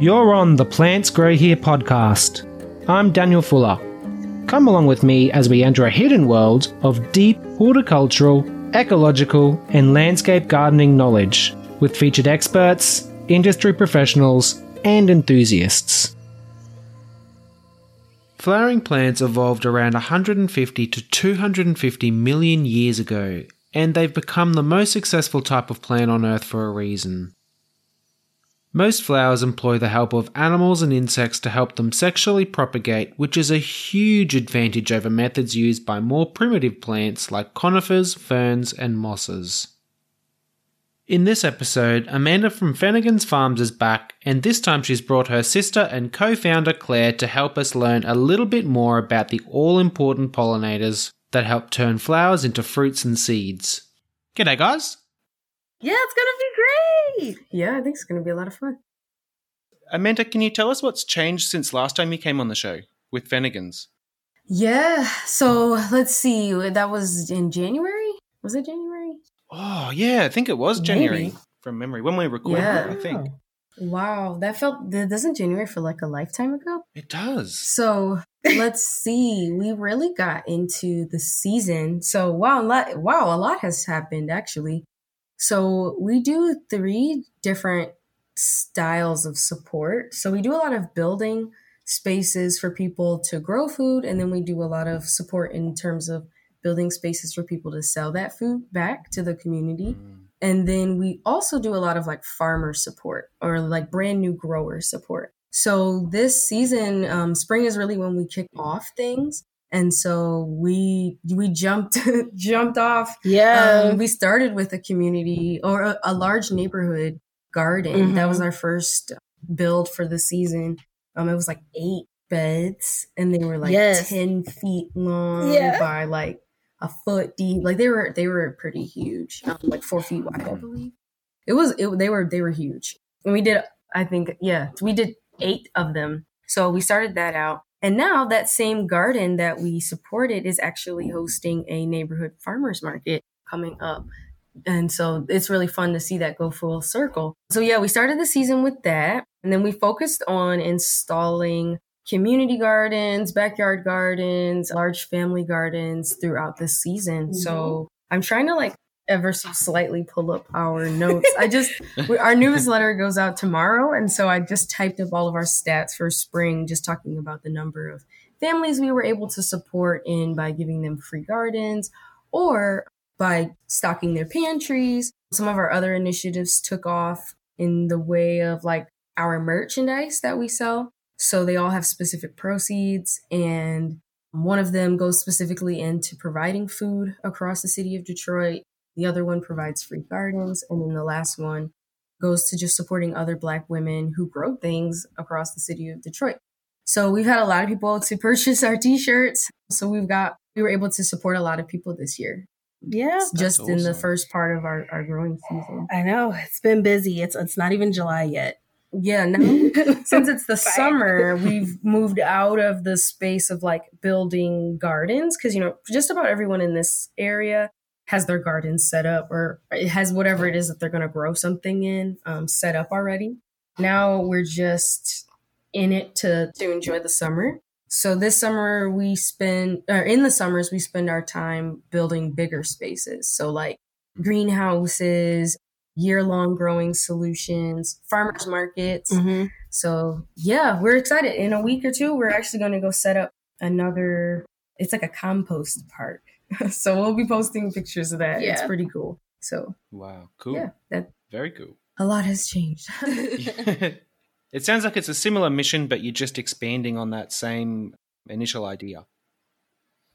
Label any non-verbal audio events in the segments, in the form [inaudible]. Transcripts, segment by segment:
You're on the Plants Grow Here podcast. I'm Daniel Fuller. Come along with me as we enter a hidden world of deep horticultural, ecological, and landscape gardening knowledge with featured experts, industry professionals, and enthusiasts. Flowering plants evolved around 150 to 250 million years ago, and they've become the most successful type of plant on Earth for a reason. Most flowers employ the help of animals and insects to help them sexually propagate, which is a huge advantage over methods used by more primitive plants like conifers, ferns, and mosses. In this episode, Amanda from Fennigan's Farms is back, and this time she's brought her sister and co founder Claire to help us learn a little bit more about the all important pollinators that help turn flowers into fruits and seeds. G'day, guys! Yeah, it's gonna be great. Yeah, I think it's gonna be a lot of fun. Amanda, can you tell us what's changed since last time you came on the show with Fennigan's? Yeah, so let's see. That was in January. Was it January? Oh, yeah, I think it was January Maybe. from memory when we recorded Yeah. it, I think. Wow, that felt. Doesn't January feel like a lifetime ago? It does. So let's see. We really got into the season. So wow, a lot, wow, a lot has happened actually. So we do three different styles of support. So we do a lot of building spaces for people to grow food, and then we do a lot of support in terms of building spaces for people to sell that food back to the community. And then we also do a lot of like farmer support or like brand new grower support. So this season, um, spring is really when we kick off things. And so we we jumped [laughs] jumped off. Yeah. Um, we started with a community or a, a large neighborhood garden. That Mhm. was our first build for the season. Um, it was like eight beds, and they were like Yes. ten feet long Yeah. by like a foot deep. Like they were they were pretty huge, um, like four feet wide, I believe. It was it, they were they were huge, and we did I think yeah we did eight of them. So we started that out, and now that same garden that we supported is actually hosting a neighborhood farmers market coming up. And so it's really fun to see that go full circle. So yeah, we started the season with that, and then we focused on installing community gardens, backyard gardens, large family gardens throughout the season. So mm-hmm. I'm trying to like ever so slightly pull up our notes. I just we, our newsletter [laughs] goes out tomorrow, and so I just typed up all of our stats for spring, just talking about the number of families we were able to support in by giving them free gardens or by stocking their pantries. Some of our other initiatives took off in the way of like our merchandise that we sell. So they all have specific proceeds and one of them goes specifically into providing food across the city of Detroit. The other one provides free gardens. And then the last one goes to just supporting other Black women who grow things across the city of Detroit. So we've had a lot of people to purchase our t-shirts. So we've got, we were able to support a lot of people this year, yeah. just in the first part of our, our growing season. I know. It's been busy. It's it's not even July yet. Yeah, now [laughs] since it's the Fine. summer, we've moved out of the space of like building gardens because you know just about everyone in this area has their gardens set up or it has whatever it is that they're going to grow something in um, set up already. Now we're just in it to to enjoy the summer. So this summer we spend or in the summers we spend our time building bigger spaces. So like greenhouses, year long growing solutions, farmers markets. Mm-hmm. So yeah, we're excited. In a week or two, we're actually going to go set up another. It's like a compost park. [laughs] so we'll be posting pictures of that. It's pretty cool. So Wow, cool. yeah, that Very cool. a lot has changed. [laughs] [laughs] it sounds like it's a similar mission, but you're just expanding on that same initial idea.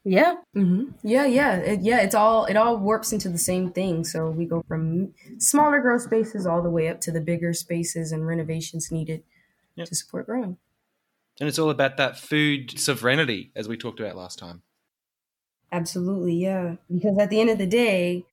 Yeah. hmm Yeah, yeah, it, yeah. It's all it all warps into the same thing. So we go from smaller grow spaces all the way up to the bigger spaces and renovations needed Yep. to support growing. And it's all about that food sovereignty, as we talked about last time. Absolutely, yeah. Because at the end of the day,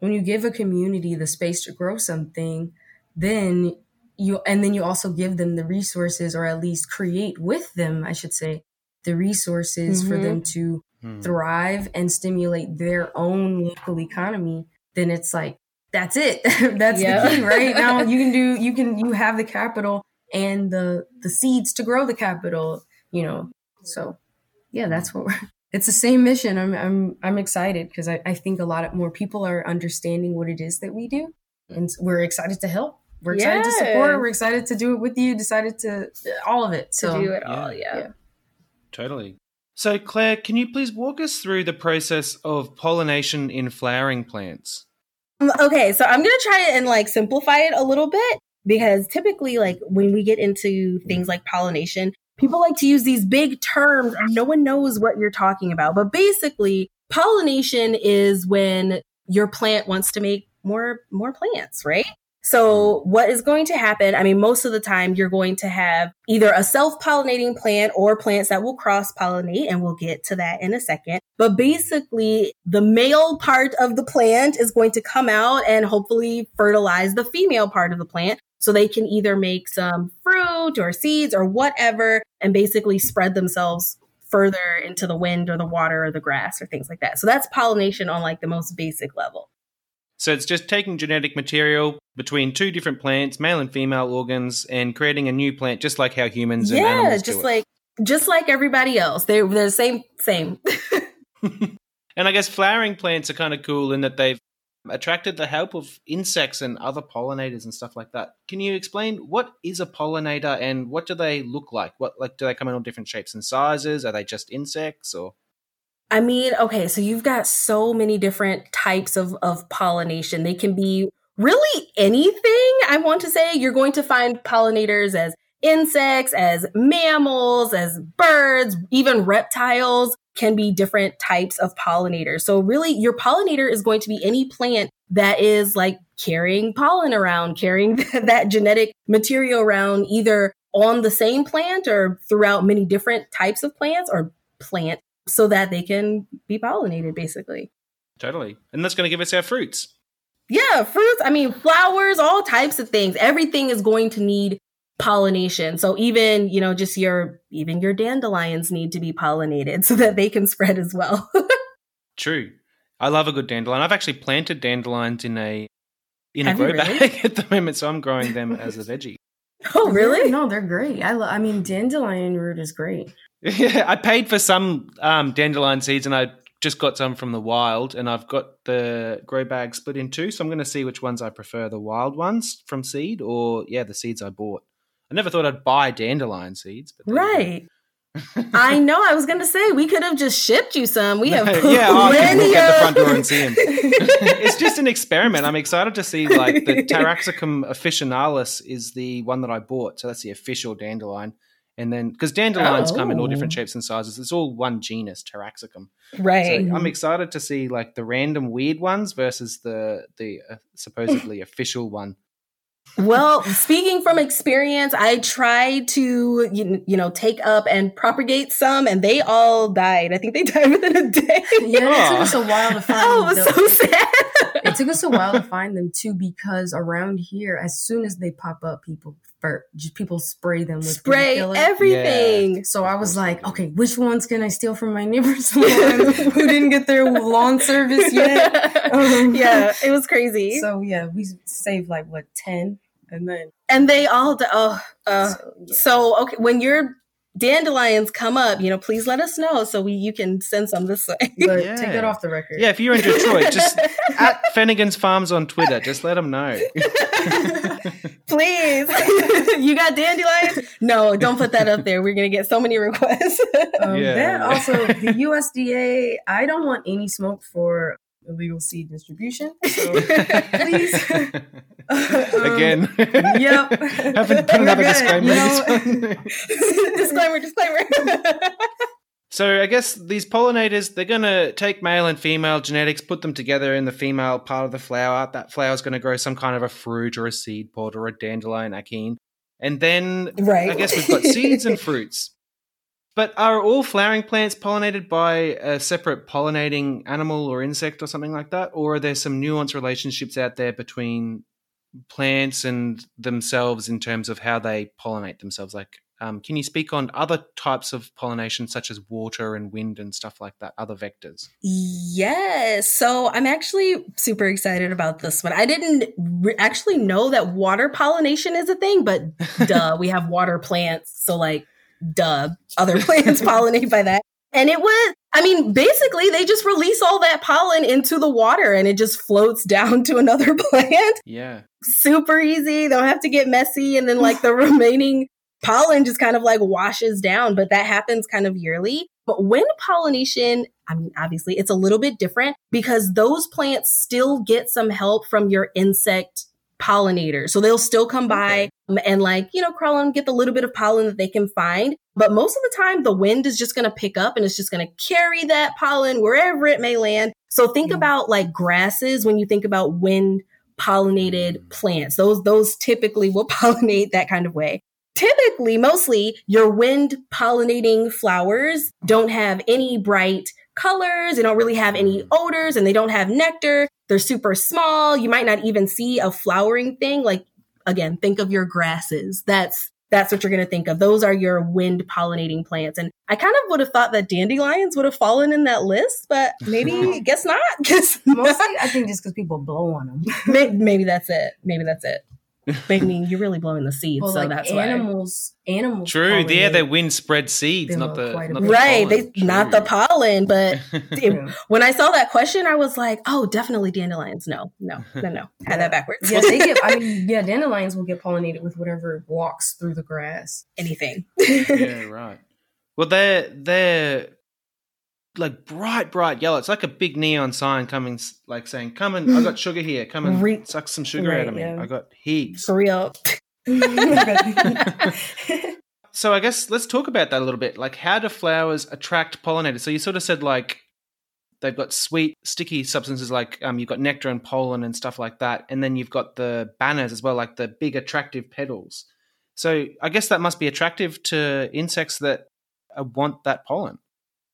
when you give a community the space to grow something, then you and then you also give them the resources or at least create with them, I should say, the resources for Mhm. them to Hmm. thrive and stimulate their own local economy, then it's like that's it. [laughs] that's Yeah. the key, right? Now [laughs] you can do you can you have the capital and the the seeds to grow the capital. You know, so yeah, that's what we're. It's the same mission. I'm I'm I'm excited because I, I think a lot of more people are understanding what it is that we do, and we're excited to help. We're excited to support. We're excited to do it with you. Decided to all of it. to do it yeah. all. Yeah. yeah. Totally. So, Claire, can you please walk us through the process of pollination in flowering plants? Um, Okay, so I'm gonna try and like simplify it a little bit because typically, like when we get into things like pollination, people like to use these big terms no one knows what you're talking about. But basically, pollination is when your plant wants to make more more plants, right? So what is going to happen? I mean, most of the time you're going to have either a self-pollinating plant or plants that will cross-pollinate, and we'll get to that in a second. But basically, the male part of the plant is going to come out and hopefully fertilize the female part of the plant. So they can either make some fruit or seeds or whatever and basically spread themselves further into the wind or the water or the grass or things like that. So that's pollination on like the most basic level. So, it's just taking genetic material between two different plants, male and female organs, and creating a new plant, just like how humans and yeah, animals just like just like everybody else. They're they're the same same. [laughs] [laughs] and I guess flowering plants are kind of cool in that they've attracted the help of insects and other pollinators and stuff like that. Can you explain what is a pollinator and what do they look like? What like do they come in all different shapes and sizes? Are they just insects or I mean, okay, so you've got so many different types of, of pollination. They can be really anything. I want to say you're going to find pollinators as insects, as mammals, as birds, even reptiles can be different types of pollinators. So really your pollinator is going to be any plant that is like carrying pollen around, carrying [laughs] that genetic material around either on the same plant or throughout many different types of plants or plant so that they can be pollinated basically. totally? And that's going to give us our fruits. Yeah, fruits, I mean flowers, all types of things. Everything is going to need pollination. So even, you know, just your even your dandelions need to be pollinated [laughs] so that they can spread as well. [laughs] True. I love a good dandelion. I've actually planted dandelions in a in a Have you grow really? bag [laughs] at the moment, so I'm growing them as a veggie. oh, Yeah, really? no, they're great. I lo- I mean, dandelion root is great. Yeah, I paid for some um, dandelion seeds, and I just got some from the wild, and I've got the grow bag split in two. So I'm going to see which ones I prefer: the wild ones from seed, or yeah, the seeds I bought. I never thought I'd buy dandelion seeds, but there you go. Right. [laughs] I know. I was going to say we could have just shipped you some. We have [laughs] yeah, can plenty out the front door and see them. [laughs] it's just an experiment. I'm excited to see like the Taraxacum officinalis is the one that I bought, so that's the official dandelion. And then because dandelions come in all different Oh. shapes and sizes, it's all one genus, Taraxacum. right. So I'm excited to see like the random weird ones versus the the uh, supposedly official one. Well, speaking from experience, I tried to you, you know take up and propagate some, and they all died. I think they died within a day. Yeah, it took us a while to [laughs] oh, find. oh, it was so sad. It took us a while to find them too because around here, as soon as they pop up, people fir- just people spray them with Spray killer. everything. So I was like, okay, which ones can I steal from my neighbors [laughs] lawn who didn't get their lawn service yet? [laughs] Um, yeah, it was crazy. So yeah, we saved like what ten, and then and they all di- oh uh, so, yeah. so okay when your dandelions come up, you know, please let us know so we you can send some this way. [laughs] but Yeah. take that off the record. Yeah, if you're in Detroit, just [laughs] at Fennigan's Farms on Twitter, just let them know. [laughs] Please. you got dandelions? No, don't put that up there. We're going to get so many requests. Um, Yeah. That also the USDA. I don't want any smoke for illegal seed distribution. [laughs] So please. [laughs] Um, Again. Yep. [laughs] Haven't put another disclaimer. good, you know? in this one. disclaimer, disclaimer. So I guess these pollinators, they're going to take male and female genetics, put them together in the female part of the flower. That flower is going to grow some kind of a fruit or a seed pod or a dandelion achene. And then right. I guess we've got seeds and fruits. But are all flowering plants pollinated by a separate pollinating animal or insect or something like that? Or are there some nuanced relationships out there between plants and themselves in terms of how they pollinate themselves? Like Um, can you speak on other types of pollination, such as water and wind and stuff like that, other vectors? Yes. So I'm actually super excited about this one. I didn't re- actually know that water pollination is a thing, but [laughs] duh, we have water plants. So, like, duh, other [laughs] plants pollinate by that. And it was, I mean, basically, they just release all that pollen into the water and it just floats [laughs] down to another plant. Yeah. Super easy. They don't have to get messy. And then, like, the [laughs] remaining pollen just kind of like washes down, but that happens kind of yearly. But wind pollination, I mean, obviously, it's a little bit different because those plants still get some help from your insect pollinators. So they'll still come by Okay. Um, and like, you know, crawl and get the little bit of pollen that they can find. But most of the time, the wind is just going to pick up and it's just going to carry that pollen wherever it may land. So think Mm. about like grasses when you think about wind pollinated mm. plants. Those, those typically will [laughs] pollinate that kind of way. Typically, mostly your wind pollinating flowers don't have any bright colors. They don't really have any mm. odors and they don't have nectar. They're super small. You might not even see a flowering thing. Like again, think of your grasses. That's that's what you're going to think of. Those are your wind pollinating plants. And I kind of would have thought that dandelions would have fallen in that list, but maybe [laughs] guess not. [laughs] Guess Mostly, I think just because people blow on them. maybe, maybe that's it. Maybe that's it. But I mean, you're really blowing the seeds, Well, so like that's why. animals, animals. True. Yeah, pollinate. their wind spread seeds, not the, not the Right, pollen. they not the pollen, but [laughs] it- when I saw that question, I was like, "Oh, definitely dandelions." No, no, no, no. [laughs] Had that backwards. Yeah, they get. I [laughs] mean, yeah, dandelions will get pollinated with whatever walks through the grass. anything. yeah, right. Well, they're they're like bright, bright yellow. It's like a big neon sign coming, like saying, "Come and I got [gasps] sugar here. Come and Re- suck some sugar Right, out of me. yeah. I got heaps." For real. [laughs] So I guess let's talk about that a little bit. Like, how do flowers attract pollinators? So you sort of said like they've got sweet, sticky substances like um, you've got nectar and pollen and stuff like that, and then you've got the banners as well, like the big attractive petals. So I guess that must be attractive to insects that uh, want that pollen.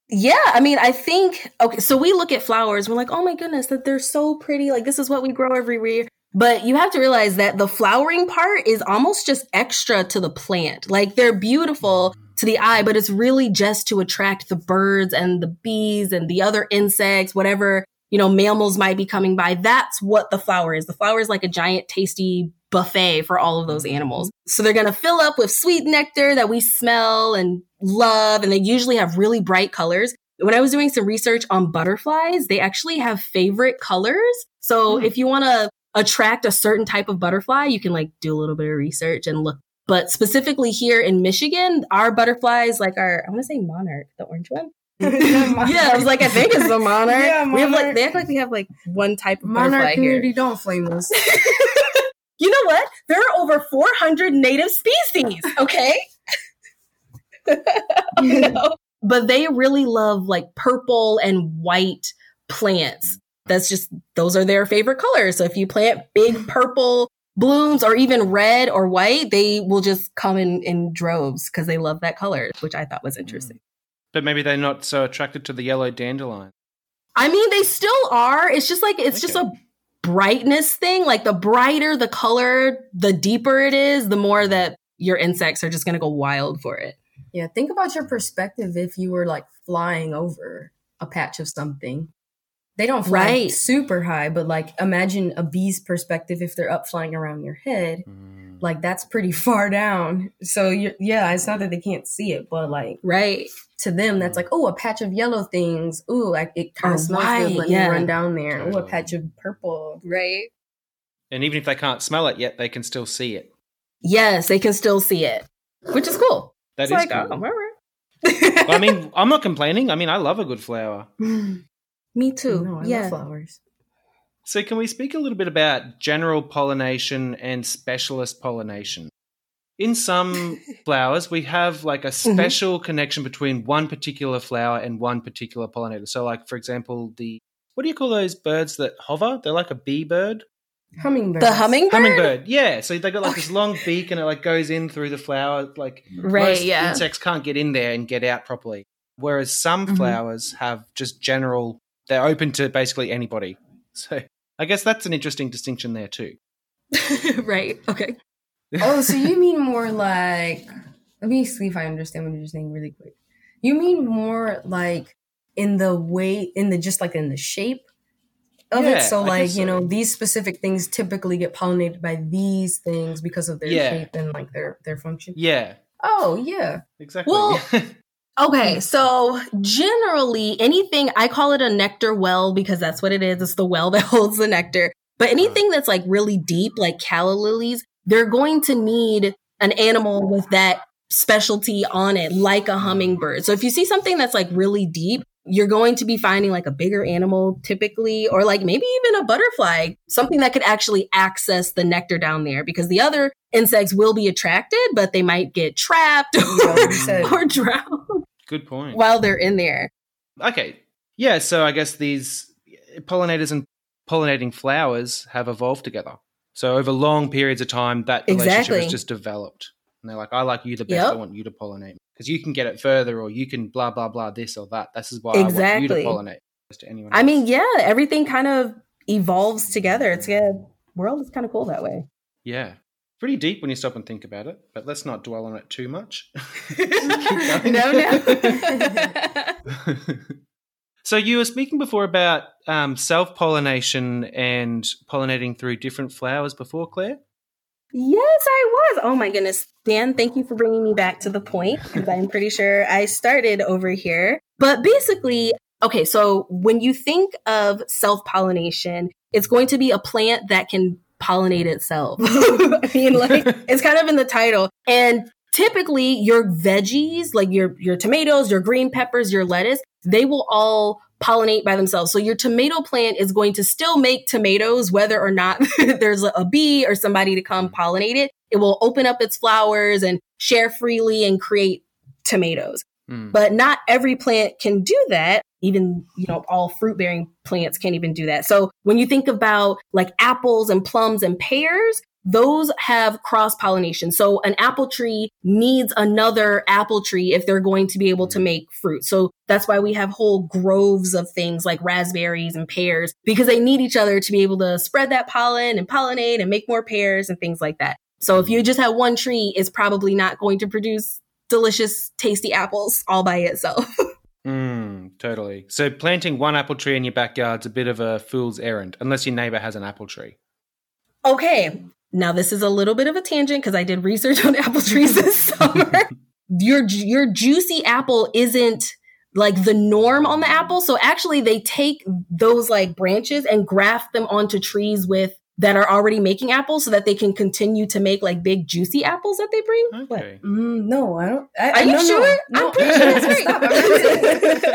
Yeah, I mean, I think okay. So we look at flowers, we're like, oh my goodness, that they're so pretty. Like this is what we grow every year. But you have to realize that the flowering part is almost just extra to the plant. Like they're beautiful to the eye, but it's really just to attract the birds and the bees and the other insects, whatever, you know, mammals might be coming by. That's what the flower is. The flower is like a giant tasty buffet for all of those animals. So they're going to fill up with sweet nectar that we smell and love. And they usually have really bright colors. When I was doing some research on butterflies, they actually have favorite colors. So Hmm. if you want to attract a certain type of butterfly, you can like do a little bit of research and look. But specifically here in Michigan, our butterflies, like our, I want to say monarch, the orange one. [laughs] yeah, I was like, I think it's the [laughs] monarch. Yeah, We have like, they act like we have like one type of Monarch butterfly here. don't flame us. [laughs] You know what? There are over 400 native species, [laughs] okay? [laughs] you know? But they really love like purple and white plants. That's just, those are their favorite colors. So if you plant big [laughs] purple blooms or even red or white, they will just come in, in droves because they love that color, which I thought was mm. interesting. But maybe they're not so attracted to the yellow dandelion. I mean, they still are. It's just like, it's just a brightness thing. Like the brighter the color, the deeper it is, the more mm-hmm. that your insects are just going to go wild for it. Yeah, think about your perspective if you were like flying over a patch of something. They don't fly Right. super high, but like imagine a bee's perspective if they're up flying around your head. Mm. Mm. Like that's pretty [laughs] far down. So you yeah, it's not that they can't see it, but like Right. to them, that's mm. like oh, a patch of yellow things. Ooh, like it kind of oh, smells white, good. Let yeah. me run down there. Ooh, a patch of purple. Right. And even if they can't smell it yet, they can still see it. Yes, they can still see it, which is cool. That it's is like, cool. oh, all right. Well, I mean, [laughs] I'm not complaining. I mean, I love a good flower. Me too. No, I yeah. love flowers. So, can we speak a little bit about general pollination and specialist pollination? In some [laughs] flowers, we have like a special connection between one particular flower and one particular pollinator. So, like, for example, the what do you call those birds that hover? They're like a bee bird. Hummingbirds. the hummingbird? Hummingbird, yeah. So they got like this long beak and it like goes in through the flower. Like Right, most yeah. insects can't get in there and get out properly. Whereas some Mhm. flowers have just general, they're open to basically anybody. [laughs] So I guess that's an interesting distinction there too. [laughs] right. Okay. oh, so you mean more like Let me see if I understand what you're saying really quick. You mean more like in the way, in the just like in the shape of Yeah, it? So, I like, guess you know, these specific things typically get pollinated by these things because of their Yeah. shape and like their their function. Yeah, Oh, yeah. exactly. Well- [laughs] Okay, so generally anything I call it a nectar well because that's what it is. It's the well that [laughs] holds the nectar. But anything that's like really deep, like calla lilies, they're going to need an animal with that specialty on it, like a mm. hummingbird. So if you see something that's like really deep, you're going to be finding like a bigger animal typically, or like maybe even a butterfly, something that could actually access the nectar down there because the other insects will be attracted, but they might get trapped [laughs] or, or drown Good point. while they're in there. Okay. Yeah, so I guess these pollinators and pollinating flowers have evolved together. So over long periods of time, that relationship Exactly. has just developed. And they're like, I like you the best. Yep. I want you to pollinate because you can get it further, or you can blah blah blah this or that. This is why I want Exactly. you to pollinate. To anyone I mean, yeah, everything kind of evolves together. It's a world is kind of cool that way. yeah, pretty deep when you stop and think about it. But let's not dwell on it too much. [laughs] [laughs] no, no. [laughs] so you were speaking before about um, self pollination and pollinating through different flowers before, Claire. yes, I was. Oh my goodness. Dan, thank you for bringing me back to the point because I'm pretty sure I started over here. But basically, okay, so when you think of self pollination, it's going to be a plant that can pollinate itself. [laughs] I mean, like, [laughs] it's kind of in the title. And typically your veggies, like your your tomatoes, your green peppers, your lettuce, they will all pollinate by themselves. So your tomato plant is going to still make tomatoes whether or not [laughs] there's a bee or somebody to come pollinate it. It will open up its flowers and share freely and create tomatoes. Hmm. But not every plant can do that. Even, you know, all fruit bearing plants can't even do that. So when you think about like apples and plums and pears, those have cross pollination. So an apple tree needs another apple tree if they're going to be able to mm. make fruit. So that's why we have whole groves of things like raspberries and pears because they need each other to be able to spread that pollen and pollinate and make more pears and things like that. So if you just have one tree, it's probably not going to produce delicious, tasty apples all by itself. [laughs] Mm, totally. So planting one apple tree in your backyard's a bit of a fool's errand, unless your neighbor has an apple tree. okay. Now this is a little bit of a tangent because I did research [laughs] on apple trees this [laughs] summer. your your juicy apple isn't like the norm on the apple. So actually they take those like branches and graft them onto trees with that are already making apples so that they can continue to make like big juicy apples that they bring. What? Okay. Mm, no, I don't. I, Are you no, no, sure? No, I'm pretty sure that's right. Stop,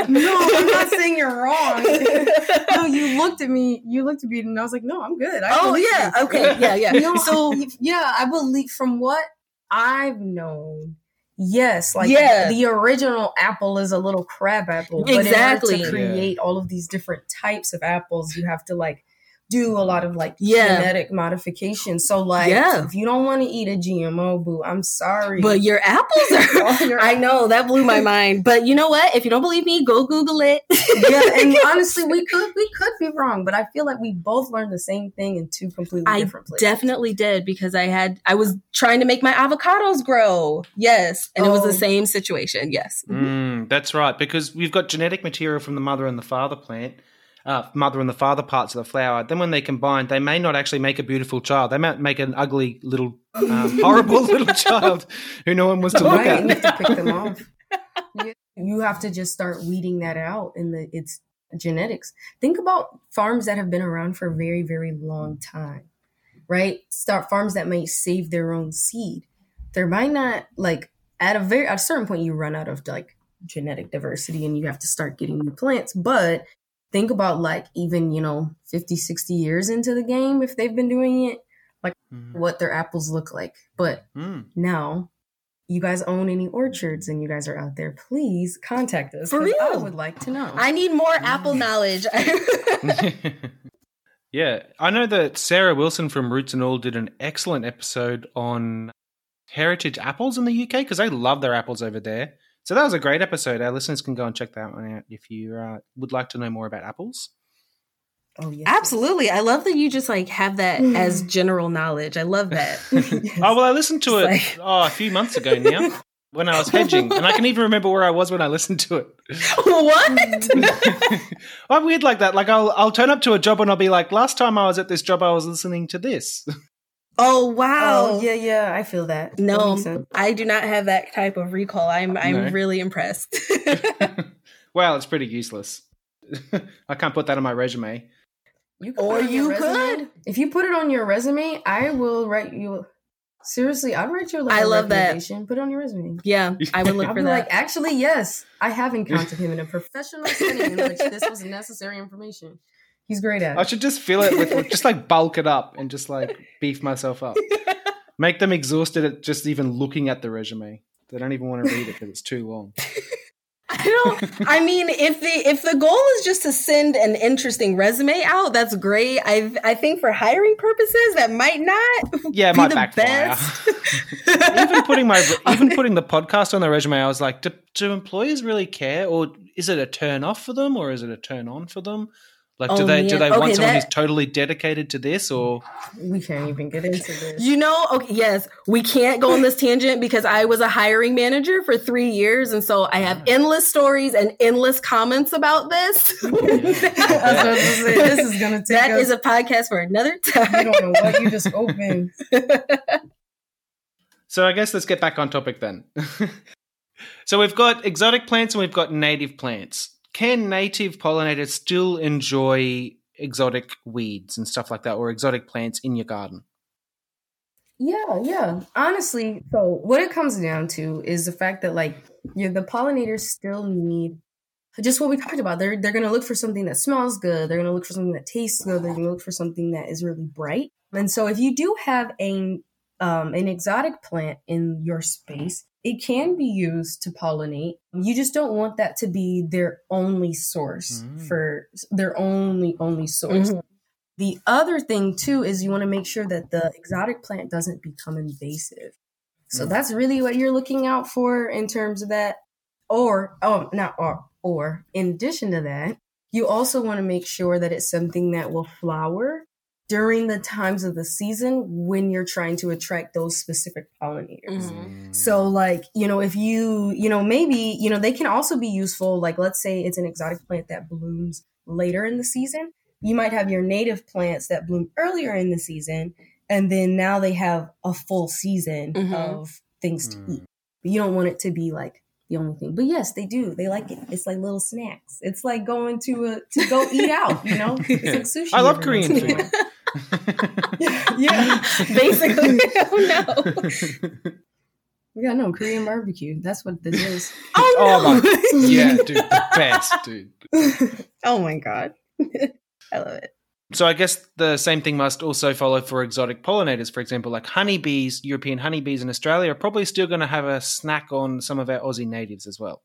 I'm no, I'm not saying you're wrong. [laughs] no, you looked at me. You looked at me, and I was like, "No, I'm good." I Oh yeah, you. okay, yeah, yeah. No, so [laughs] yeah, I believe from what I've known. Yes, like Yeah. the original apple is a little crab apple. But Exactly. in order to create all of these different types of apples, you have to like do a lot of like Yeah. genetic modification. So like Yeah. if you don't want to eat a GMO, boo, I'm sorry. but your apples [laughs] are your [laughs] I know that blew my mind. But you know what? If you don't believe me, go Google it. [laughs] yeah, and honestly, we could we could be wrong, but I feel like we both learned the same thing in two completely I different places. definitely did because I had I was trying to make my avocados grow. Yes, and it was Oh. the same situation. Yes. Mm, that's right, because we've got genetic material from the mother and the father plant, uh, mother and the father parts of the flower. Then when they combine, they may not actually make a beautiful child. They might make an ugly little, um, [laughs] horrible little child who no one was to look right, at. you have to pick them off. [laughs] You- You have to just start weeding that out in the its genetics. Think about farms that have been around for a very very long time, right? Start farms that may save their own seed. There might not like at a very at a certain point you run out of like genetic diversity and you have to start getting new plants, but think about like even, you know, 50, 60 years into the game if they've been doing it, Mm, what their apples look like. But mm. now, you guys own any orchards and you guys are out there, please contact us. For 'cause I real. would like to know. I need more apple [laughs] knowledge. [laughs] yeah, I know that Sarah Wilson from Roots and All did an excellent episode on heritage apples in the UK because they love their apples over there. So that was a great episode. Our listeners can go and check that one out if you uh, would like to know more about apples. oh, yes. Absolutely. I love that you just like have that as general knowledge. I love that. Yes. [laughs] Oh well, I listened to it like- oh a few months ago now. when I was hedging, and I can even remember where I was when I listened to it. [laughs] what? [laughs] I'm weird like that. Like I'll I'll turn up to a job and I'll be like, last time I was at this job, I was listening to this. Oh wow. Oh yeah, yeah, I feel that. That No, makes sense. I do not have that type of recall. I'm I'm No. really impressed. [laughs] [laughs] well, it's pretty useless. [laughs] I can't put that on my resume. You Or put it on you resume. could. If you put it on your resume, I will write you. Seriously, I'd write you a I love that. Put it on your resume. yeah, I would look I'll for be that. like, actually, yes, I have encountered him in a professional setting in which this was necessary information. He's great at I should just fill it with just like bulk it up and just like beef myself up. [laughs] Make them exhausted at just even looking at the resume. They don't even want to read it because it's too long. [laughs] I don't. I mean, if the if the goal is just to send an interesting resume out, that's great. I I think for hiring purposes, that might not. Yeah, it be might the backfire. best. [laughs] even putting my even putting the podcast on the resume, I was like, do, do employers really care, or is it a turn off for them, or is it a turn on for them? Like, do Oh, they do man. they want someone that- who's totally dedicated to this, or We can't even get into this. You know, okay, yes, we can't go on this tangent because I was a hiring manager for three years, and so I have endless stories and endless comments about this. [laughs] I was about to say, this is gonna take that us. is a podcast for another time. I don't know what you just opened. [laughs] So I guess let's get back on topic then. [laughs] so we've got exotic plants and we've got native plants. Can native pollinators still enjoy exotic weeds and stuff like that, or exotic plants in your garden? Yeah, yeah. Honestly, so what it comes down to is the fact that like yeah, the pollinators still need just what we talked about. They're they're gonna look for something that smells good. They're gonna look for something that tastes good. They're gonna look for something that is really bright. And so if you do have a um, an exotic plant in your space, it can be used to pollinate. You just don't want that to be their only source Mm. for their only only source. Mhm. The other thing too is you want to make sure that the exotic plant doesn't become invasive. So Mm. that's really what you're looking out for in terms of that. Or oh, not or or in addition to that, you also want to make sure that it's something that will flower during the times of the season when you're trying to attract those specific pollinators. Mhm. So like, you know, if you, you know, maybe, you know, they can also be useful. Like, let's say it's an exotic plant that blooms later in the season. You might have your native plants that bloom earlier in the season. And then now they have a full season Mhm. of things to Mm. eat. But you don't want it to be like the only thing. But yes, they do. They like it. It's like little snacks. It's like going to a, to go eat out, you know? It's like [laughs] sushi. I love Korean food. While. [laughs] yeah. Basically, [laughs] [laughs] oh no. Yeah, no, Korean barbecue. That's what this is. Oh Oh no. my- yeah, dude, the best, dude. oh my god. I love it. So I guess the same thing must also follow for exotic pollinators. For example, like honeybees, European honeybees in Australia are probably still going to have a snack on some of our Aussie natives as well.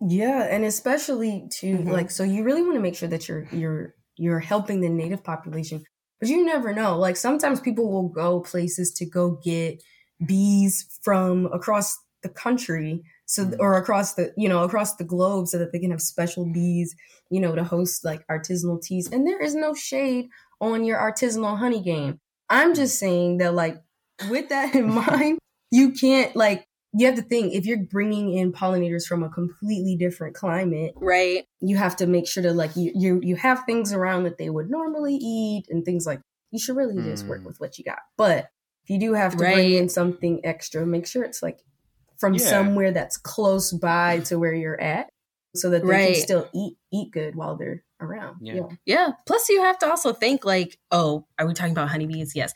Yeah, and especially to Mhm. like so you really want to make sure that you're you're you're helping the native population. But you never know. Like sometimes people will go places to go get bees from across the country so Mhm. or across the you know across the globe so that they can have special bees you know to host like artisanal teas and there is no shade on your artisanal honey game i'm just saying that like with that in [laughs] mind you can't like you have to think if you're bringing in pollinators from a completely different climate Right. you have to make sure to like you you, you have things around that they would normally eat and things like you should really just work Mm. with what you got but if you do have to bring in something extra make sure it's like from Yeah. somewhere that's close by to where you're at so that they Right. can still eat eat good while they're around Yeah. yeah, Yeah. Plus, you have to also think like, oh, are we talking about honeybees? Yes.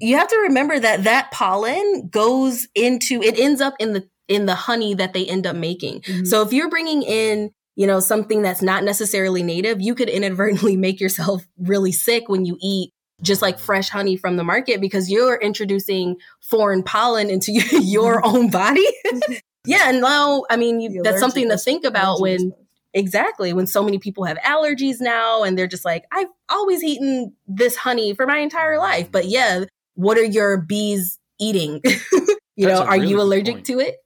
You have to remember that that pollen goes into it ends up in the in the honey that they end up making. Mhm. So if you're bringing in, you know, something that's not necessarily native, you could inadvertently [laughs] make yourself really sick when you eat just like fresh honey from the market because you're introducing foreign pollen into [laughs] your own body. [laughs] yeah, and now I mean, you, that's something to think about when. Exactly. When so many people have allergies now and they're just like, I've always eaten this honey for my entire life. But yeah, what are your bees eating? [laughs] you That's know, are really you allergic point. to it?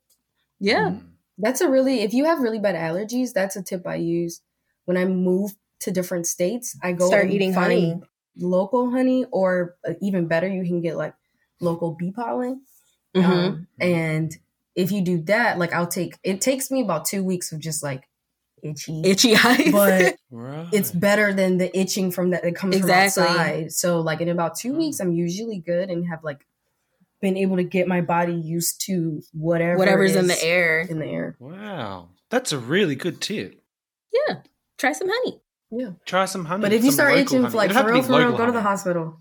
Yeah. Mm. That's a really if you have really bad allergies, that's a tip I use when I move to different states. I go Start and eating find honey. local honey, or uh, even better, you can get like local bee pollen, Mhm. um, and if you do that, like I'll take it takes me about two weeks of just like itchy. Itchy eyes. but [laughs] Right. it's better than the itching from that that comes Exactly. from outside. So like in about two hmm. weeks, I'm usually good and have like been able to get my body used to whatever Whatever's in the air. In the air. Wow. That's a really good tip. Yeah. Try some honey. Yeah. Try some honey. But if you start itching, honey. like It'd for real, for real, local go to the hospital.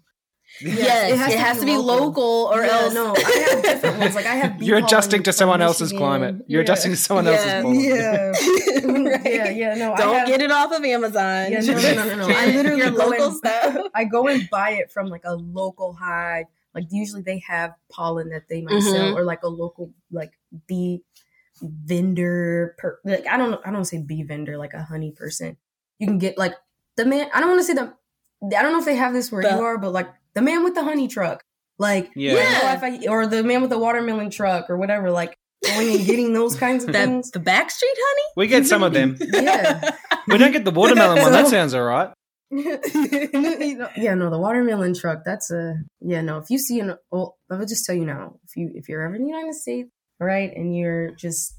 Yes, it has, to, be local, or Yeah, else. no, I have different ones. Like I have. [laughs] bee You're adjusting to from someone else's Michigan. climate. You're Yeah. adjusting to someone Yeah. else's pollen. Yeah. [laughs] Right. yeah, yeah, no. Don't have- get it off of Amazon. Yeah, no, no, no, no, no. [laughs] I literally Your local and- stuff. I go and buy it from like a local hive. Like usually they have pollen that they might Mhm. sell, or like a local like bee vendor. Per, like I don't I don't say bee vendor, like a honey person. You can get like the man. I don't want to say the. I don't know if they have this where The- you are, but like the man with the honey truck, like Yeah. you know, I- or the man with the watermelon truck, or whatever. Like going and getting those [laughs] kinds of That, things. the Backstreet honey? We get some of them. [laughs] Yeah. [laughs] We don't get the watermelon one. That sounds all right. yeah, no, the watermelon truck. That's a yeah. No, if you see an, well, I would just tell you now. If you if you're ever in the United States, right, and you're just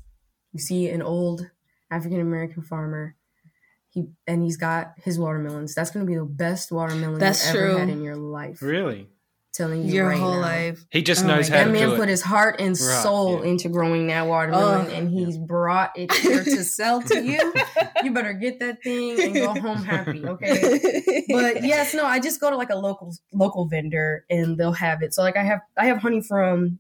you see an old African American farmer, he and he's got his watermelons. That's going to be the best watermelon That's you've ever true. had in your life. Really? Telling you Your right whole now. life. He just Oh knows how That to man do put it. his heart and Right, soul yeah. into growing that watermelon, Oh. and he's brought it here to [laughs] sell to you. You better get that thing and go home happy, okay? but [laughs] yes, no, I just go to like a local local vendor and they'll have it. So like I have I have honey from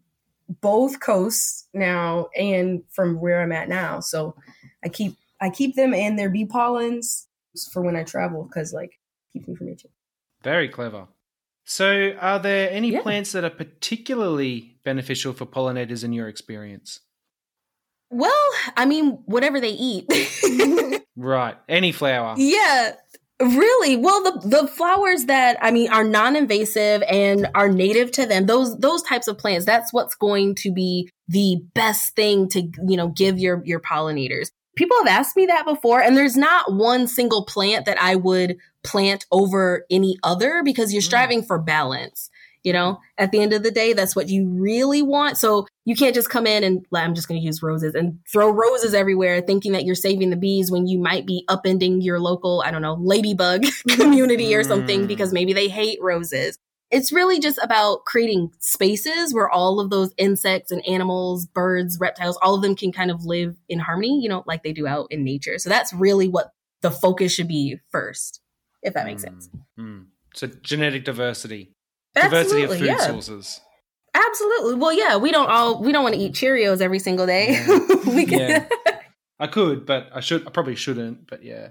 both coasts now and from where I'm at now. So I keep I keep them and their bee pollens for when I travel because like keeps me from itching. Very clever. So, are there any Yeah. plants that are particularly beneficial for pollinators in your experience? Well, I mean, whatever they eat. [laughs] Right. Any flower. yeah. Really? Well, the the flowers that I mean are non-invasive and are native to them. Those those types of plants. That's what's going to be the best thing to you know give your your pollinators. People have asked me that before, and there's not one single plant that I would plant over any other because you're Mm. striving for balance. You know, at the end of the day, that's what you really want. So you can't just come in and like, I'm just going to use roses and throw roses everywhere, thinking that you're saving the bees when you might be upending your local, I don't know, ladybug [laughs] community or something Mm. because maybe they hate roses. It's really just about creating spaces where all of those insects and animals, birds, reptiles, all of them can kind of live in harmony, you know, like they do out in nature. So that's really what the focus should be first, if that makes sense. Mm. So, genetic diversity. Diversity of Absolutely, food yeah. sources. Absolutely. Well, yeah, we don't all we don't want to eat Cheerios every single day. [laughs] we can, Yeah. [laughs] I could, but I should. I probably shouldn't. But yeah.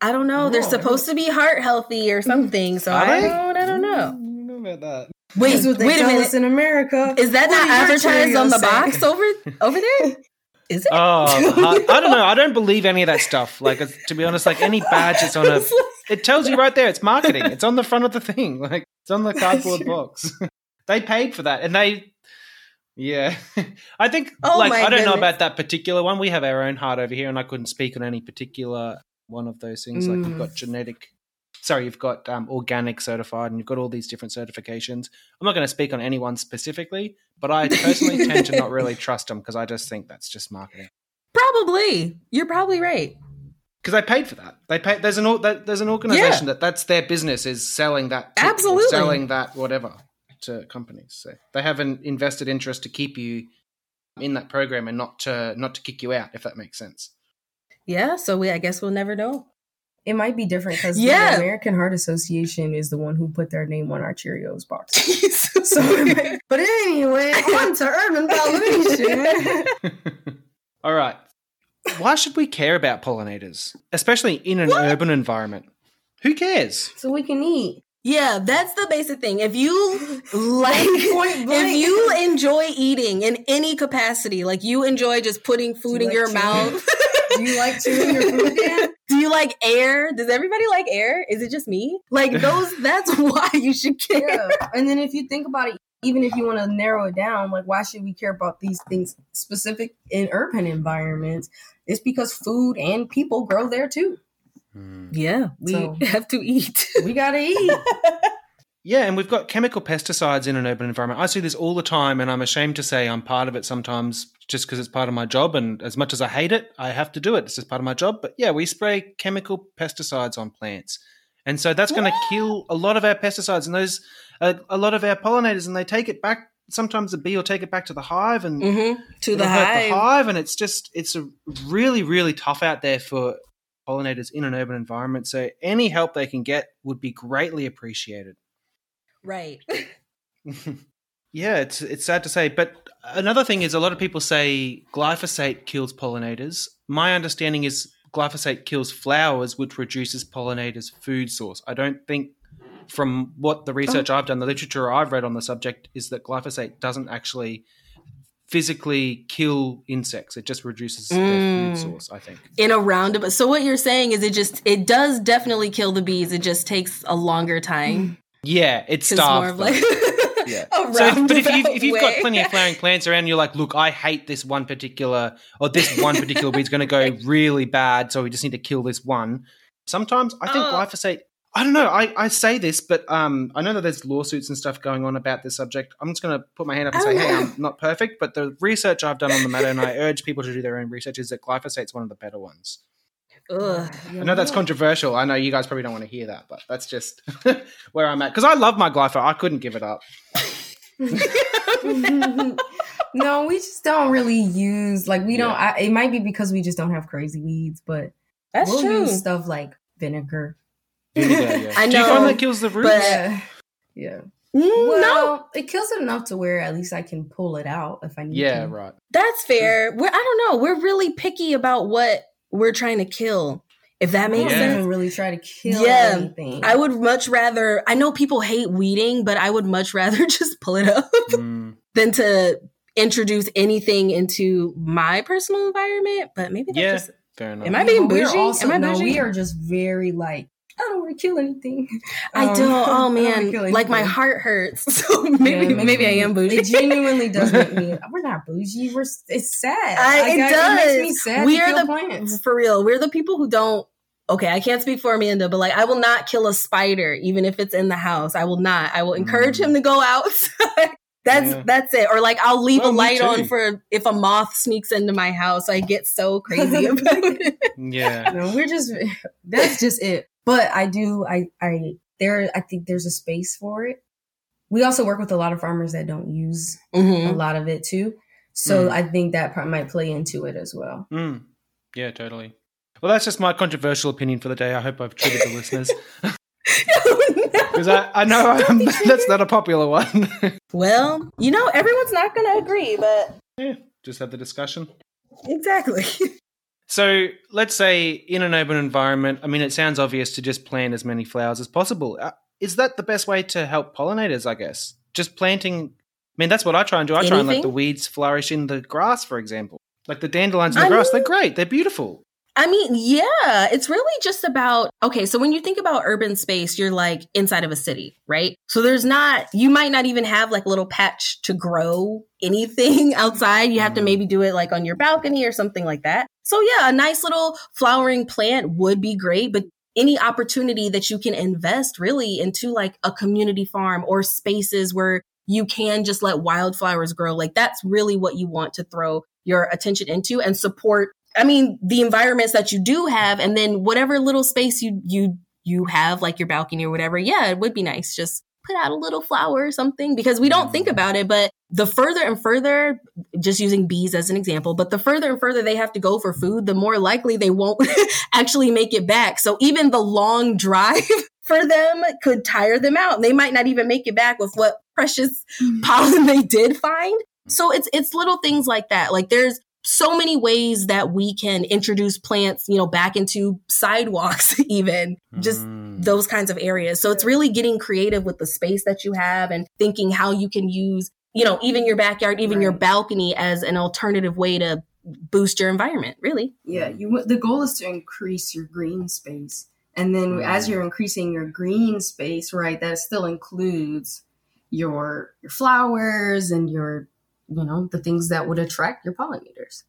I don't know. They're supposed to be heart healthy or something. So I don't. I don't know. I don't know about that. Wait, That's what wait a minute. us in America. Is that What not advertised on the Cheerios say? box over over there? Is it? Oh, [laughs] I, I don't know. I don't believe any of that stuff. Like, to be honest, like any badge that's on a, [laughs] it tells you right there. It's marketing. It's on the front of the thing. [laughs] Like, it's on the cardboard box. they paid for that, and they, yeah. I think, Oh like, I don't know about that particular one. We have our own heart over here, and I couldn't speak on any particular one of those things. Like, you've Mm. got genetic. Sorry, you've got um, organic certified, and you've got all these different certifications. I'm not going to speak on anyone specifically, but I personally [laughs] tend to not really trust them because I just think that's just marketing. Probably. You're probably right. because they paid for that. They pay. There's an there's an organization that that's their business is selling that. to- Absolutely. selling that whatever to companies. So they have an invested interest to keep you in that program and not to not to kick you out, if that makes sense. Yeah. So we. I guess we'll never know. It might be different because Yeah. the American Heart Association is the one who put their name on our Cheerios box. [laughs] So, so might- [laughs] but anyway, on to urban pollination. [laughs] All right. Why should we care about pollinators, especially in an urban environment? Who cares? so we can eat. Yeah, that's the basic thing. If you like, if you enjoy eating in any capacity, like you enjoy just putting food Do in you your like chewing? mouth. Do you like chewing your food, Dan? Do you like air? Does everybody like air? Is it just me? Like those, [laughs] that's [laughs] why you should care. Yeah. And then if you think about it, even if you want to narrow it down, like why should we care about these things specific in urban environments? It's because food and people grow there too. Hmm. Yeah, we So- have to eat. We gotta [laughs] eat. Yeah, and we've got chemical pesticides in an urban environment. I see this all the time, and I'm ashamed to say I'm part of it sometimes just because it's part of my job. And as much as I hate it, I have to do it. It's just part of my job. But yeah, we spray chemical pesticides on plants. And so that's going to kill a lot of our pesticides and those, uh, a lot of our pollinators, and they take it back. Sometimes the bee will take it back to the hive and hmm To the hive. the hive, and it's just it's a really really tough out there for pollinators in an urban environment. So any help they can get would be greatly appreciated. Right. [laughs] yeah, it's it's sad to say, but another thing is a lot of people say glyphosate kills pollinators. My understanding is glyphosate kills flowers, which reduces pollinators' food source. I don't think, from what the research I've done, the literature I've read on the subject, is that glyphosate doesn't actually physically kill insects. It just reduces their Mm. food source. I think. in a roundabout. So what you're saying is it just it does definitely kill the bees. It just takes a longer time. Yeah, more of like [laughs] Yeah. [laughs] So, but if you've, if you've got plenty of flowering plants around, you're like, look, I hate this one particular, or this one particular weed's going to go [laughs] really bad, so we just need to kill this one. Sometimes I think Oh. glyphosate. I don't know. I, I say this, but um, I know that there's lawsuits and stuff going on about this subject. I'm just going to put my hand up and Oh, say, hey. I'm not perfect, but the research I've done on the matter, and I urge people to do their own research, is that glyphosate's one of the better ones. Ugh. I know that's controversial. I know you guys probably don't want to hear that, but that's just [laughs] where I'm at. Because I love my glyphosate. I couldn't give it up. [laughs] no, we just don't really use like we don't. Yeah. I, it might be because we just don't have crazy weeds, but That's we'll true. use stuff like vinegar. Vinegar, yeah. [laughs] I Do you know, find that kills the roots? but- Yeah, yeah. Mm, Well, no, it kills it enough to where at least I can pull it out if I need yeah, to. right. that's fair. We're I don't know. We're really picky about what we're trying to kill. If that I makes don't Yeah. sense. even really try to kill Yeah, anything. I would much rather. I know people hate weeding, but I would much rather [laughs] just pull it up Mm, than to introduce anything into my personal environment. But maybe that's Yeah. just fair enough. Am I being But we're bougie? Also, Am I no, bougie? we are just very like I don't want to kill anything. I Um, don't. Oh I don't [laughs] man, like my heart hurts. [laughs] So maybe Yeah, maybe I am bougie. It genuinely does [laughs] make me. We're not bougie. We're. It's sad. I- Like, it I- does. It makes me sad. we are the plants. for real. We're the people who don't. Okay, I can't speak for Amanda, but like I will not kill a spider, even if it's in the house. I will not. I will encourage Mm. him to go outside. that's Yeah. that's it. Or like I'll leave Well, a light on for if a moth sneaks into my house. I get so crazy about it. Yeah. No, we're just. That's just it. But I do. I. I. There. I think there's a space for it. We also work with a lot of farmers that don't use a Mhm. lot of it too. So Mm. I think that part might play into it as well. Mm. Yeah, totally. Well, that's just my controversial opinion for the day. I hope I've treated the listeners [laughs] because I, I know I'm, [laughs] that's not a popular one. [laughs] well, you know, everyone's not going to agree, but yeah, just have the discussion. exactly. So let's say in an urban environment, I mean, it sounds obvious to just plant as many flowers as possible. Uh, is that the best way to help pollinators? I guess just planting. I mean, that's what I try and do. I try and let the weeds flourish in the grass, for example. Like the dandelions in the I grass, mean- they're great. They're beautiful. I mean, yeah, it's really just about okay. So when you think about urban space, you're like inside of a city, right? So there's not, you might not even have like a little patch to grow anything [laughs] outside. You have to Mm. maybe do it like on your balcony or something like that. So yeah, a nice little flowering plant would be great, but any opportunity that you can invest really into like a community farm or spaces where you can just let wildflowers grow, like that's really what you want to throw your attention into and support I mean, the environments that you do have, and then whatever little space you you you have, like your balcony or whatever. Yeah, it would be nice just put out a little flower or something because we don't think about it. But the further and further, just using bees as an example, but the further and further they have to go for food, the more likely they won't [laughs] actually make it back. So even the long [laughs] drive for them could tire them out. and They might not even make it back with what precious mm. pollen [laughs] they did find. So it's it's little things like that. Like there's so many ways that we can introduce plants, you know, back into sidewalks, [laughs] even just Mm. those kinds of areas. So it's really getting creative with the space that you have and thinking how you can use, you know, even your backyard, even your balcony as an alternative way to boost your environment, really. Yeah, you. The goal is to increase your green space, and then as you're increasing your green space, right, that still includes your your flowers and your you know the things that would attract your pollinators.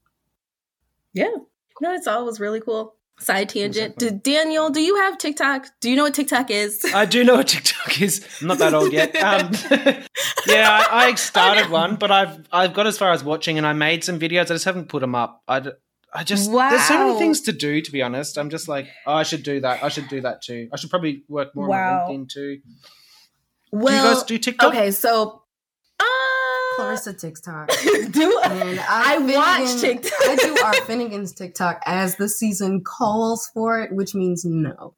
Yeah. No, it's always really cool. Side tangent. Exactly. Do, Daniel, do you have TikTok? Do you know what TikTok is? I do know what TikTok is. I'm not that old yet. [laughs] Um, [laughs] yeah, I, I started one, but I've I've got as far as watching, and I made some videos. I just haven't put them up. I, d- I just there's so many things to do. To be honest, I'm just like, oh, I should do that. I should do that too. I should probably work more Wow. on LinkedIn too. Well, do you guys do TikTok? okay, so uh, Clarissa TikTok. [laughs] do And I I, watch TikTok. I do our Finnegan's TikTok as the season calls for it, which means no.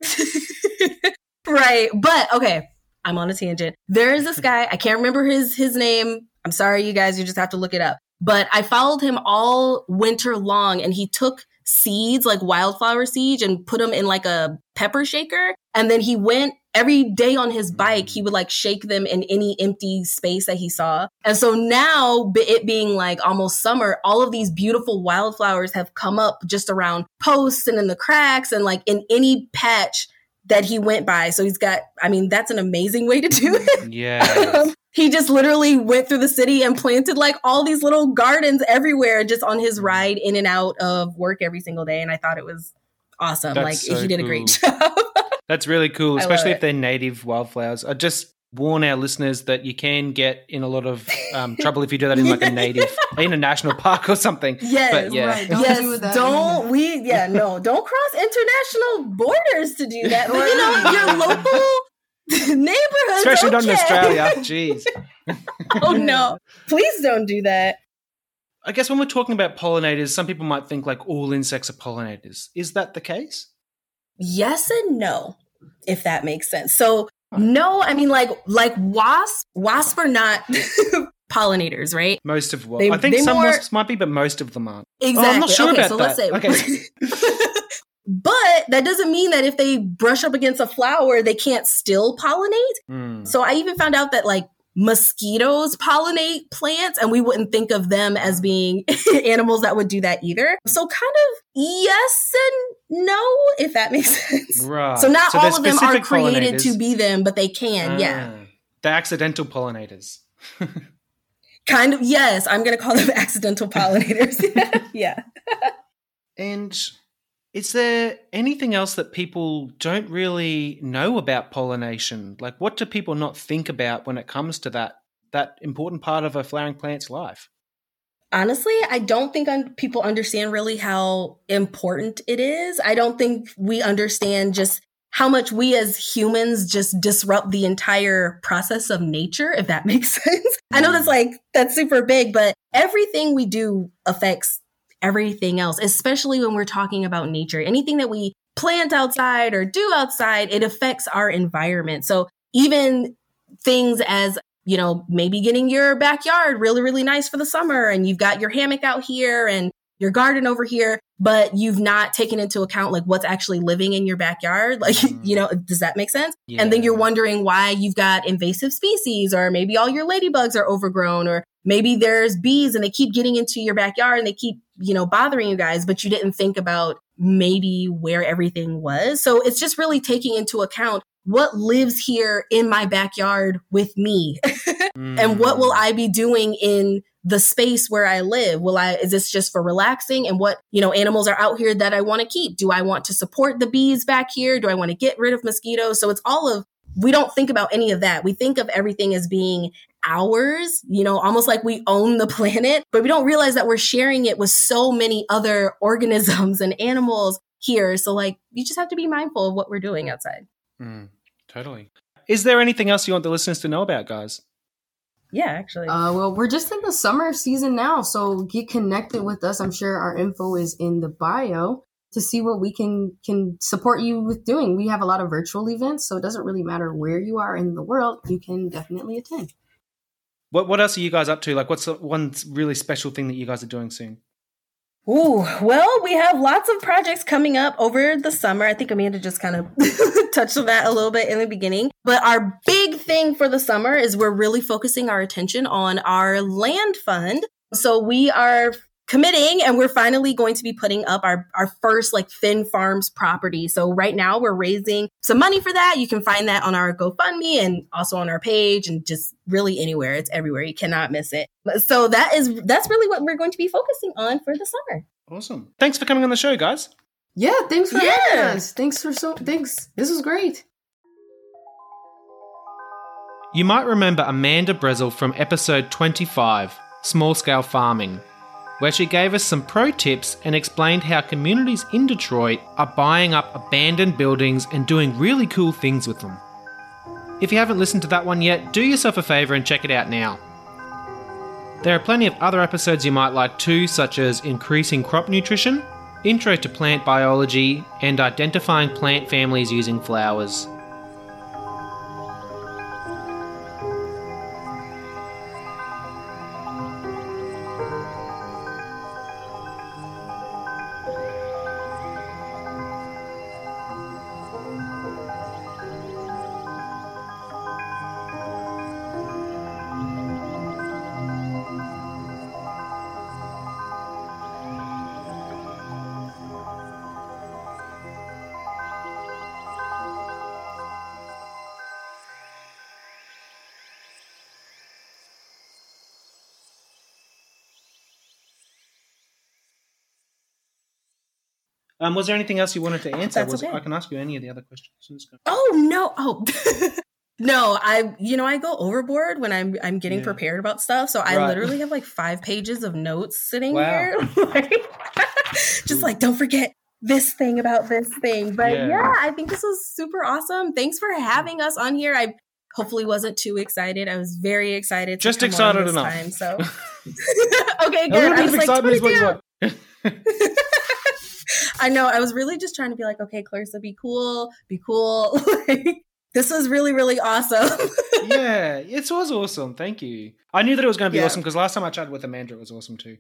[laughs] right, but okay, I'm on a tangent. There is this guy. I can't remember his his name. I'm sorry, you guys. You just have to look it up. But I followed him all winter long, and he took seeds like wildflower seeds and put them in like a pepper shaker, and then he went every day on his bike. He would like shake them in any empty space that he saw. And so now, it being like almost summer, all of these beautiful wildflowers have come up just around posts and in the cracks and like in any patch that he went by. So he's got, I mean, that's an amazing way to do it. [laughs] Yeah. he just literally went through the city and planted like all these little gardens everywhere just on his ride in and out of work every single day. And I thought it was awesome. That's like so he did a great [laughs] job. That's really cool, especially if they're native wildflowers. I just warn our listeners that you can get in a lot of um, [laughs] trouble if you do that in like a [laughs] native, in a national park or something. yes. But yeah, right. Don't yes, do don't we? Yeah, [laughs] no, don't cross international borders to do that. But you know, your local neighborhood, especially not in Australia. Jeez. Oh no, please don't do that. I guess when we're talking about pollinators, some people might think like all insects are pollinators. Is that the case? Yes and no if that makes sense so no i mean like like wasp wasp are not [laughs] pollinators right Most of what I think some more- wasps might be, but most of them aren't. exactly Oh, I'm not sure okay about so let's say. Okay. [laughs] but that doesn't mean that if they brush up against a flower they can't still pollinate Hmm. so i even found out that like mosquitoes pollinate plants and we wouldn't think of them as being [laughs] animals that would do that either so kind of yes and no if that makes [laughs] sense Right. So not they're all of them are created to be them, but they can. yeah. Ah. They're accidental pollinators. [laughs] Kind of. Yes. I'm going to call them accidental pollinators. yeah. And is there anything else that people don't really know about pollination? Like what do people not think about when it comes to that that important part of a flowering plant's life? Honestly, I don't think un- people understand really how important it is. I don't think we understand just how much we as humans just disrupt the entire process of nature, if that [laughs] makes sense. I know that's mm. like, that's super big, but everything we do affects everything else, especially when we're talking about nature. Anything that we plant outside or do outside, it affects our environment. So even things as you know, maybe getting your backyard really, really nice for the summer and you've got your hammock out here and your garden over here, but you've not taken into account like what's actually living in your backyard. [laughs] Like, Mm. you know, does that make sense? And then you're wondering why you've got invasive species or maybe all your ladybugs are overgrown or maybe there's bees and they keep getting into your backyard and they keep, you know, bothering you guys, but you didn't think about maybe where everything was. So it's just really taking into account what lives here in my backyard with me [laughs] and what will mm. I be doing in the space where I live? Will I, is this just for relaxing? And what, you know, animals are out here that I want to keep? Do I want to support the bees back here? Do I want to get rid of mosquitoes? So it's all of, we don't think about any of that. We think of everything as being ours, you know, almost like we own the planet, but we don't realize that we're sharing it with so many other [laughs] organisms and animals here. So like, you just have to be mindful of what we're doing outside. Mm, totally. Is there anything else you want the listeners to know about, guys? Yeah, actually. Uh, well, we're just in the summer season now, so get connected with us. I'm sure our info is in the bio to see what we can can support you with doing. We have a lot of virtual events, so it doesn't really matter where you are in the world. You can definitely attend. What What else are you guys up to? Like, what's one really special thing that you guys are doing soon? Ooh, well, we have lots of projects coming up over the summer. I think Amanda just kind of [laughs] touched on that a little bit in the beginning. But our big thing for the summer is we're really focusing our attention on our land fund. So we are committing and we're finally going to be putting up our, our first like Finn Farms property. So right now we're raising some money for that. You can find that on our GoFundMe and also on our page and just really anywhere. It's everywhere. You cannot miss it. So that is that's really what we're going to be focusing on for the summer. Awesome. Thanks for coming on the show, guys. Yeah, thanks for Yeah. having us. Thanks for so thanks. This was great. You might remember Amanda Brezel from episode 25, Small Scale Farming, where she gave us some pro tips and explained how communities in Detroit are buying up abandoned buildings and doing really cool things with them. If you haven't listened to that one yet, do yourself a favour and check it out now. There are plenty of other episodes you might like too, such as Increasing Crop Nutrition, Intro to Plant Biology, and Identifying Plant Families Using Flowers. Um, was there anything else you wanted to answer? That's Was- okay. I can ask you any of the other questions. Oh no! Oh [laughs] no! I you know I go overboard when I'm I'm getting Yeah. prepared about stuff. So I Right. literally have like five pages of notes sitting Wow. here, [laughs] like, [laughs] just like don't forget this thing about this thing. But Yeah. yeah. I think this was super awesome. Thanks for having us on here. I hopefully wasn't too excited. I was very excited. Just excited enough. Time, so okay, good. I was like, excitement I know. I was really just trying to be like, okay, Clarissa, be cool, be cool. [laughs] like, this was really, really awesome. [laughs] yeah, it was awesome. Thank you. I knew that it was going to be Yeah. awesome because last time I chatted with Amanda, it was awesome too.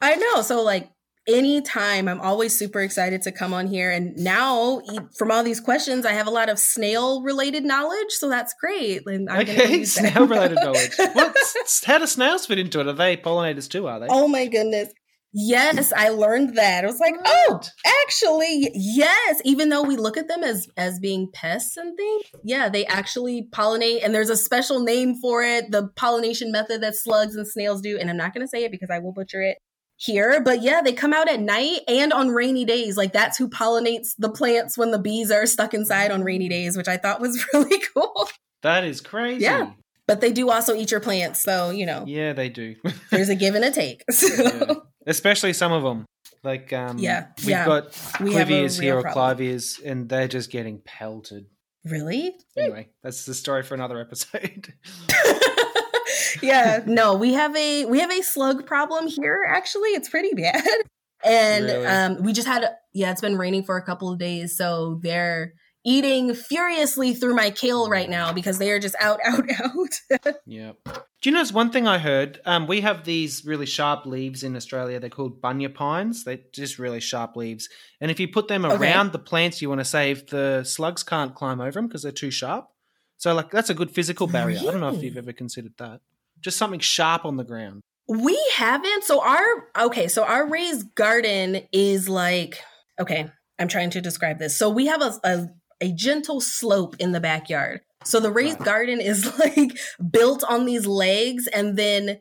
I know. So, like, anytime I'm always super excited to come on here. And now, from all these questions, I have a lot of snail related knowledge. So, that's great. And I'm okay, snail related knowledge. What? [laughs] How do snails fit into it? Are they pollinators too? Are they? Oh my goodness. Yes, I learned that. I was like, oh, actually, yes. Even though we look at them as as being pests and things, yeah, they actually pollinate, and there's a special name for it. The pollination method that slugs and snails do, and I'm not going to say it because I will butcher it here. But yeah, they come out at night and on rainy days. Like that's who pollinates the plants when the bees are stuck inside on rainy days, which I thought was [laughs] really cool. That is crazy. Yeah. But they do also eat your plants, so you know Yeah, they do. there's a give and a take. [laughs] So. Yeah. Especially some of them. Like, um, Yeah, we've yeah. got We have here or problem. clivias, and they're just getting pelted. Really? Anyway, that's the story for another episode. [laughs] yeah, no, we have a we have a slug problem here. Actually, it's pretty bad, [laughs] and Really? um, we just had yeah, it's been raining for a couple of days, so they're eating furiously through my kale right now because they are just out, [laughs] out, out. Yeah. Do you know one thing I heard? Um, we have these really sharp leaves in Australia. They're called bunya pines. They're just really sharp leaves. And if you put them Okay. around the plants you want to save, the slugs can't climb over them because they're too sharp. So, like, that's a good physical barrier. I don't know if you've ever considered that. Just something sharp on the ground. we haven't. So our okay, so our raised garden is like okay. I'm trying to describe this. So we have a a, a gentle slope in the backyard. So the raised Right. garden is [laughs] like built on these legs and then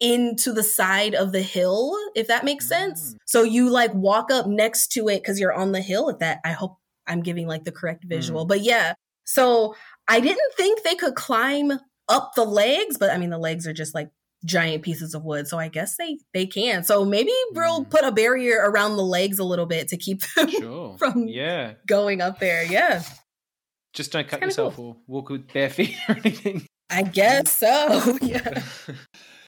into the side of the hill, if that makes sense. Mm. So you like walk up next to it because you're on the hill. at that, I hope I'm giving like the correct Mm. visual. But yeah, so I didn't think they could climb up the legs, but I mean the legs are just like giant pieces of wood, so I guess they they can. So maybe we'll Mm. put a barrier around the legs a little bit to keep [laughs] them Sure. From- yeah. going up there. Yeah, Just don't cut yourself or walk with bare [laughs] feet or anything. I guess so. [laughs] Yeah.